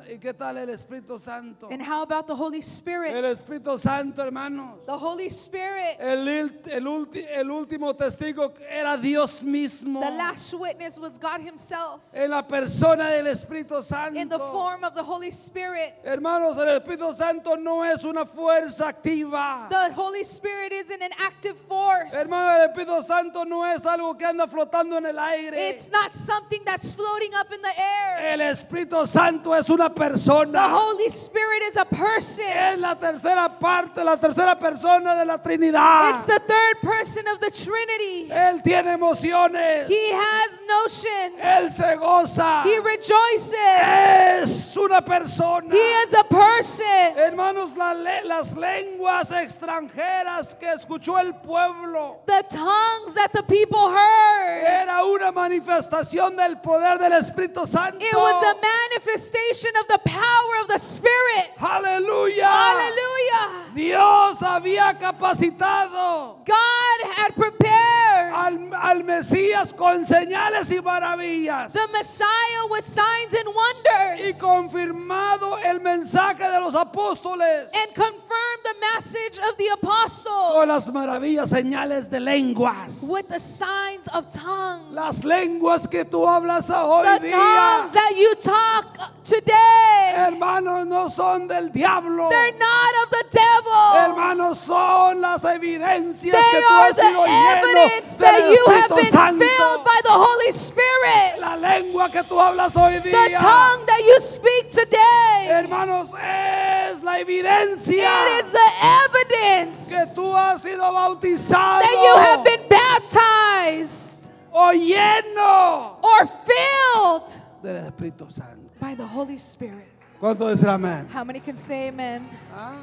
¿Y qué tal el Espíritu Santo? And how about the Holy El Spirit? Espíritu Santo, hermanos. The Holy Spirit, El, el, ulti- el último testigo era Dios mismo. the last witness was God Himself En la persona del Espíritu Santo. in the form of the Holy Spirit. Hermanos, el Espíritu Santo no es una fuerza activa. The Holy Spirit isn't an active force. Hermano, el Espíritu Santo no es algo que anda flotando en el aire. It's not something that's floating up in the air. El Espíritu Santo es una The persona. Holy Spirit is a person. Es la tercera parte, la tercera persona de la Trinidad. It's the third person of the Trinity. Él tiene emociones. He has notions. Él se goza. He rejoices. Es una persona. He is a person. Hermanos, la las lenguas extranjeras que escuchó el pueblo The tongues that the people heard. era una manifestación del poder del Espíritu Santo. It was a manifestation of the power of the Spirit. Aleluya. Hallelujah. Dios había capacitado God had prepared al, al Mesías con señales y maravillas the Messiah with signs and y wonders confirmado el mensaje de los apóstoles and confirmed the message of the con apostles las maravillas señales de lenguas. with the signs of tongues. Las lenguas que tú hablas hoy The día, tongues that you talk today, hermanos, no son del diablo. they're not of the devil. Hermanos, son las evidencias They que tú are has the sido lleno evidence that del you have Espíritu been Santo. filled by the Holy Spirit. La lengua que tú hablas hoy The día, tongue that you speak today, hermanos, es la evidencia it is the evidence que tú has sido bautizado that you have been baptized o lleno or filled del Espíritu Santo. by the Holy Spirit. ¿Cuánto decir amén? How many can say amen? ¿Ah?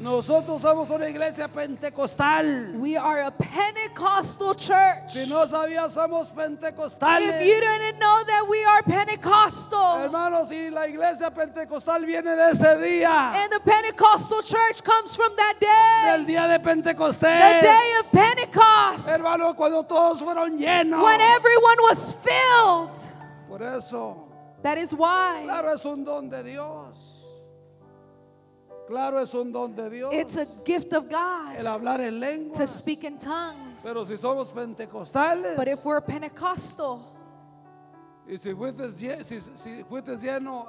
Nosotros somos una iglesia pentecostal. We are a Pentecostal church. Si no sabías, somos pentecostales. If you didn't know that we are Pentecostal, Hermanos, y la iglesia pentecostal viene de ese día, and the Pentecostal church comes from that del day, día de the Pentecostés. day of Pentecost, Hermanos, cuando todos fueron llenos. when everyone was filled. Por eso, That is why claro, es un don de Dios. Claro, es un don de Dios. it's a gift of el God hablar en lengua. to speak in tongues. Pero si somos pentecostales, But if we're Pentecostal, y si fuiste, si, si fuiste lleno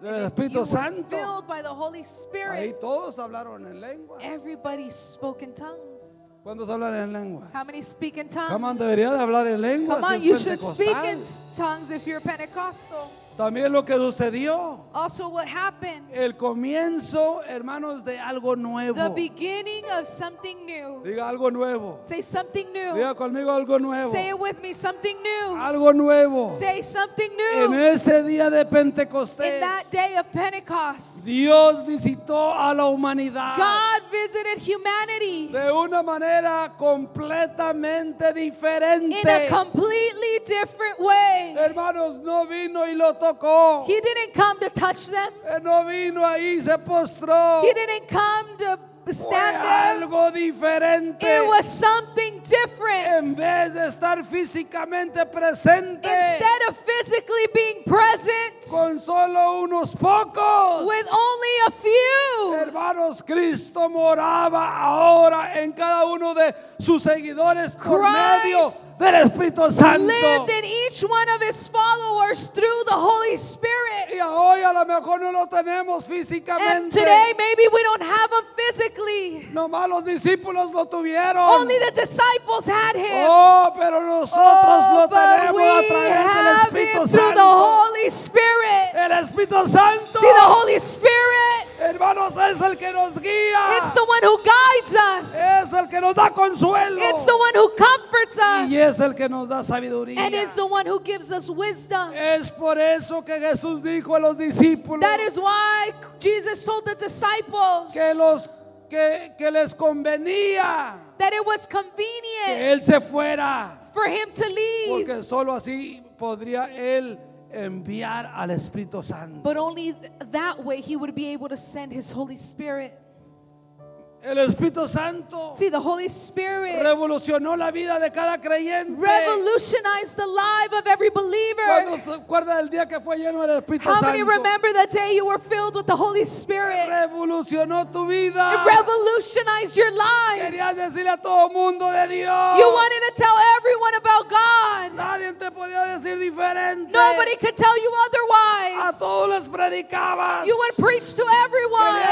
del and if Espíritu Santo, filled by the Holy ahí Spirit, todos hablaron en lengua. everybody spoke in tongues. ¿Cuántos hablan en lengua? How many speak in Come on, tongues? debería de hablar en lengua. Come on, es you should speak in tongues if you're Pentecostal. También lo que sucedió, Also, what happened? el comienzo, hermanos, de algo nuevo. The beginning of something new. Diga algo nuevo. Say something new. Diga conmigo algo nuevo. Say it with me, something new. Algo nuevo. Say something En new. ese día de In Pentecostés, that day of Pentecost, Dios visitó a la humanidad God visited humanity de una manera completamente in a diferente. completely different way. Hermanos, no vino y lo tocó. He didn't come to touch them. Él no vino ahí se postró. He didn't come to stand there. algo diferente. It was something different. En vez de estar físicamente presente Instead of physically being present con solo unos pocos. with only a few, Hermanos, Cristo moraba ahora en cada uno de sus seguidores por Christ medio del Espíritu Santo. lived in each one of his followers through the Holy Spirit. Y hoy a lo mejor no lo tenemos And físicamente. today, maybe we don't have him physically. Nomás los discípulos lo tuvieron. Only the disciples had him. Oh, pero nosotros Oh, lo but tenemos we a través del have Espíritu through the Holy Spirit. El Espíritu Santo, See, the Holy Spirit, hermanos, es el que nos guía. it's the one who guides us. Es el que nos da consuelo. It's the one who comforts us. Y es el que nos da sabiduría. And it's the one who gives us wisdom. Es por eso que Jesús dijo a los discípulos That is why Jesus told the disciples que, los, que, que les convenía that it was que convenient Él se fuera, for him to leave. porque solo así podría Él enviar al Espíritu Santo. But only th- that way he would be able to send his Holy Spirit. El Espíritu Santo See, the Holy Spirit revolucionó la vida de cada creyente. revolutionized the life of every ¿Cuándo believer. se acuerda del día que fue lleno del Espíritu How many Santo? remember the day you were filled with the Holy Spirit? Revolucionó tu It vida. revolutionized your life. Querías decirle a todo mundo de Dios. You wanted to tell everyone about God. Nadie te podía decir diferente. Nobody could tell you A otherwise. todos les predicabas. You would preach to Querías everyone. la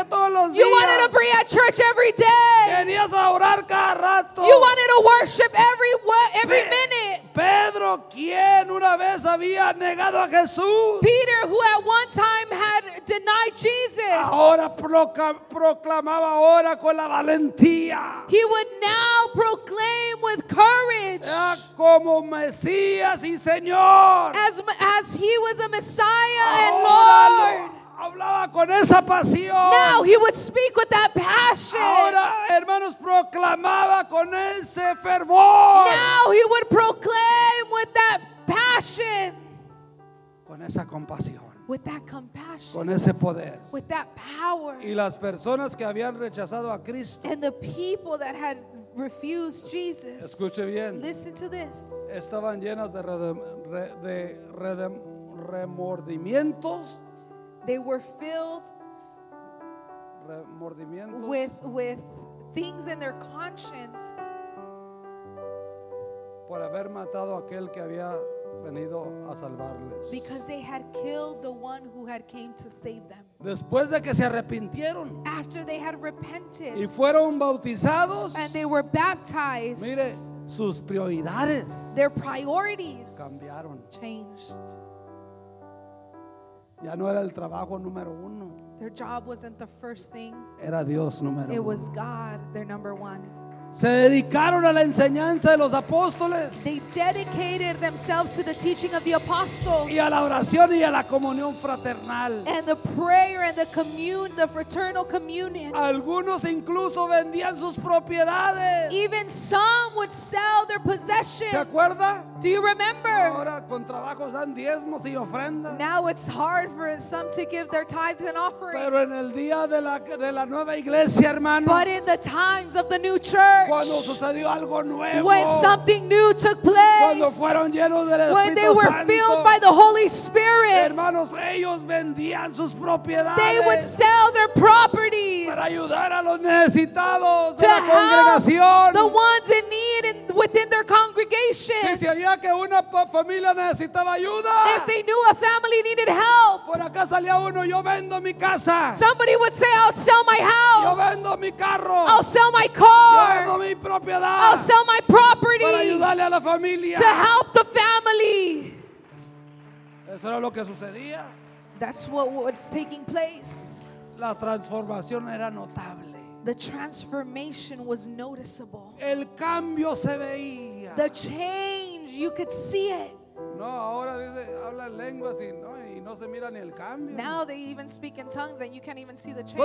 iglesia todos los You días. wanted to be at church every day. Querías orar cada rato. You wanted to worship every every Pe- minute. Pedro, quien una vez había negado a Jesús, Peter, who at one time had denied Jesus, ahora proclamaba ahora con la valentía. he would now proclaim with courage Ya como Mesías y Señor. as, as he was a Messiah and Ahora Lord. Hablaba con esa pasión. Now he would speak with that passion. Ahora, hermanos, proclamaba con ese fervor. Now he would proclaim with that passion, Con esa compasión. with that compassion, Con ese poder. with that power. Y las personas que habían rechazado a Cristo, And the people that had refused Jesus, escuche bien, listen to this. estaban llenas de, redem- re- de redem- remordimientos, They were filled with with things in their conscience por haber matado a aquel que había venido a salvarles. because they had killed the one who had came to save them. Después de que se arrepintieron After they had y repented fueron bautizados, and they were baptized, mire, sus prioridades their priorities cambiaron. changed. Ya no era el trabajo número uno, Their job wasn't the first thing, era Dios número it uno. was God, their number one. Se dedicaron a la enseñanza de los apóstoles They dedicated themselves to the teaching of the apostles y a la oración y a la comunión fraternal. and the prayer and the commune, the fraternal communion. Algunos incluso vendían sus propiedades. Even some would sell their possessions. ¿Se acuerda? Do you remember? Ahora con trabajos dan diezmos y ofrendas. Now it's hard for some to give their tithes and offerings. Pero en el día de la, de la nueva iglesia, hermano, but in the times of the new church, cuando sucedió algo nuevo, when something new took cuando place, fueron llenos del when they were Santo, filled by the Holy Spirit, hermanos, ellos vendían sus propiedades they would sell their properties para ayudar a los necesitados to de la help congregación. the ones in need within their congregation. Si se que una familia necesitaba ayuda, If they knew a family needed help, por acá salía uno, yo vendo mi casa, somebody would say, I'll sell my yo house, vendo mi carro, I'll sell my yo vendo car, mi I'll sell my para property ayudarle a la familia. to help the family. Eso era lo que sucedía. That's what was taking place. La transformación era notable. The transformation was noticeable. El cambio se veía. The change, you could see it. No, ahora dice, habla lenguas y no, y no se mira ni el cambio. Now they even speak in tongues and you can't even see the change.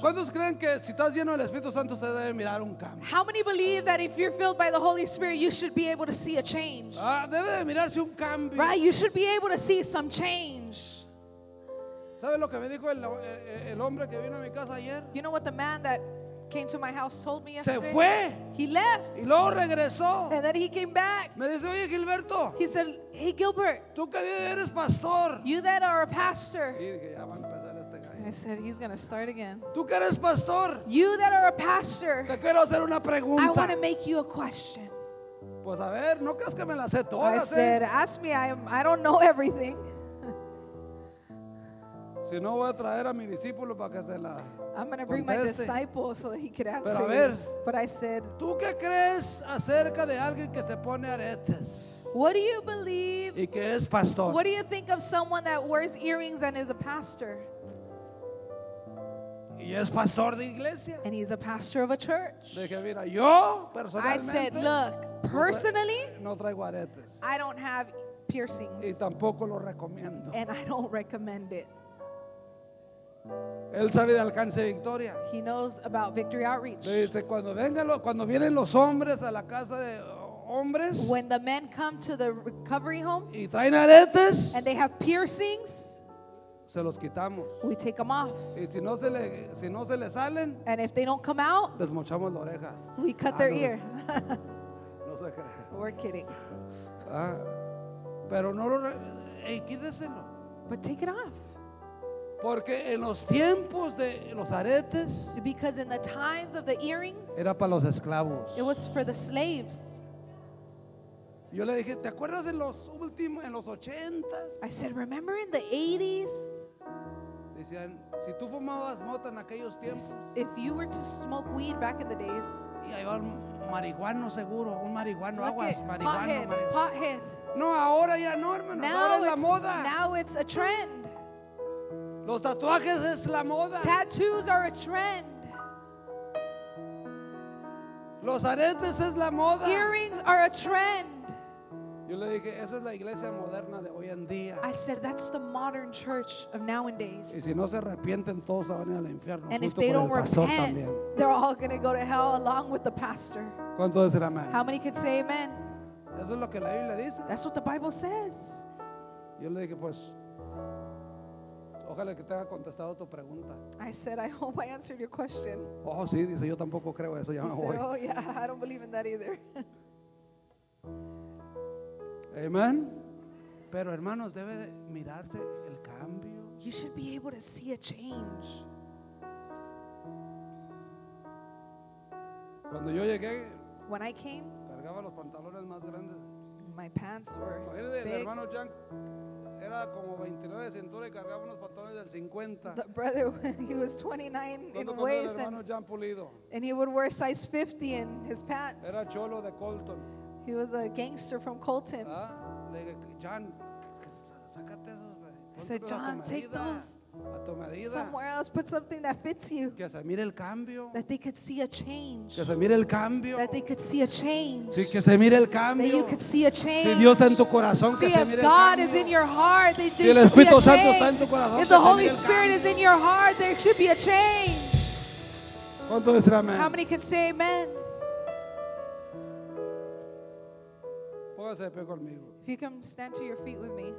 cuántos creen que si estás lleno del Espíritu Santo usted debe mirar un cambio? How many believe that if you're filled by the Holy Spirit, you should be able to see a change? Ah, debe de mirarse un cambio. Right? You should be able to see some change. ¿Sabe lo que me dijo el, el- el hombre que vino a mi casa ayer? You know what the man that came to my house told me Se yesterday? fue He left y luego regresó. and then he came back. Me dice, oye Gilberto, He said, Hey Gilbert, tú que eres pastor. you that are a pastor. Y dije, ya va a empezar este gallo. I said, He's going to start again. Tú que eres pastor, You that are a pastor, te quiero hacer una I pregunta. want to make you a question. Pues a ver, no creas que me la sé I todas. said, ¿eh? Ask me, I, am, I don't know everything. Si no, voy a traer a mi discípulo para que te la. I'm going to bring my Conteste. disciple so that he could answer. a you. ver. But I said, ¿Tú qué crees acerca de alguien que se pone aretes What do you believe? y que es pastor? What do you think of someone that wears earrings and is a pastor? Y es pastor de iglesia. And he's a pastor of a church. Dije, mira, yo I said, Look, personally, no traigo aretes I don't have y piercings tampoco lo recomiendo. and I don't recommend it. Él sabe de alcance de victoria. He knows about Victory Outreach. Le dice, cuando, vengan los- cuando vienen los hombres a la casa de hombres When the men come to the recovery home y traen aretes, and they have piercings, se los quitamos. we take them off. Y si no se le, si no se le salen, And if they don't come out, les mochamos la oreja. we cut Ah, their no. ear. [LAUGHS] [LAUGHS] No se crea. We're kidding. Ah, pero no lo... re- ey, quíteselo. But take it off. Porque en los tiempos de los aretes Because in the times of the earrings, era para los esclavos. it was for the slaves. Yo le dije, ¿te acuerdas en los últimos, en los ochentas? I said, remember in the 80s, Decían, si tú fumabas mota en aquellos tiempos, if you were to smoke weed back in the days, y ahí va un marihuano seguro, un marihuano, look aguas, at marihuano, pothead, marihuano. pothead. No, ahora ya no, hermanos, ahora Now es la it's, moda. now it's a trend. Los tatuajes es la moda. Tattoos are a trend. Los aretes es la moda. Earrings are a trend. Yo le dije, esa es la iglesia moderna de hoy en día. I said, that's the modern church of Y nowadays. si no se arrepienten, todos van a ir al infierno. And if they don't repent, también. they're all going to go to hell along with the pastor. ¿Cuánto decir amén? How many could say amen? Eso es lo que la Biblia dice. That's what the Bible says. Yo le dije, pues, ojalá que te haya contestado tu pregunta. I said, I hope I answered your question. Oh, sí, dice, yo tampoco creo eso, ya He me said, voy. oh yeah, I don't believe in that either. [LAUGHS] Amén. Pero hermanos, debe de mirarse el cambio. you should be able to see a change. Cuando yo llegué, When I came, cargaba los pantalones más grandes. my pants were Imagínate, el big. hermano Jan era como 29 de cintura y cargaba unos pantalones del 50. The brother, [LAUGHS] he was 29 in waist, and, and he would wear size 50 in his pants. Era cholo de Colton. He was a gangster from Colton. ¿ah? Le dije, sácate esos. I said, Póntelos a tu John, take those A tu medida. somewhere else. Put something that fits you. Que se mire el cambio. That they could see a change. Que se mire el cambio. That they could see a change. Sí, que se mire el That cambio. you could see a change. Si change. Dios está en tu corazón, que See, se if mire el God is cambio. in your heart, they, Si there el should be a Espíritu Santo está en change. tu corazón, If que the se Holy mire el Spirit is in your heart, there should be a change. ¿Cuánto decir amén? How many can say amen? Póngase de pie conmigo. If you can stand to your feet with me.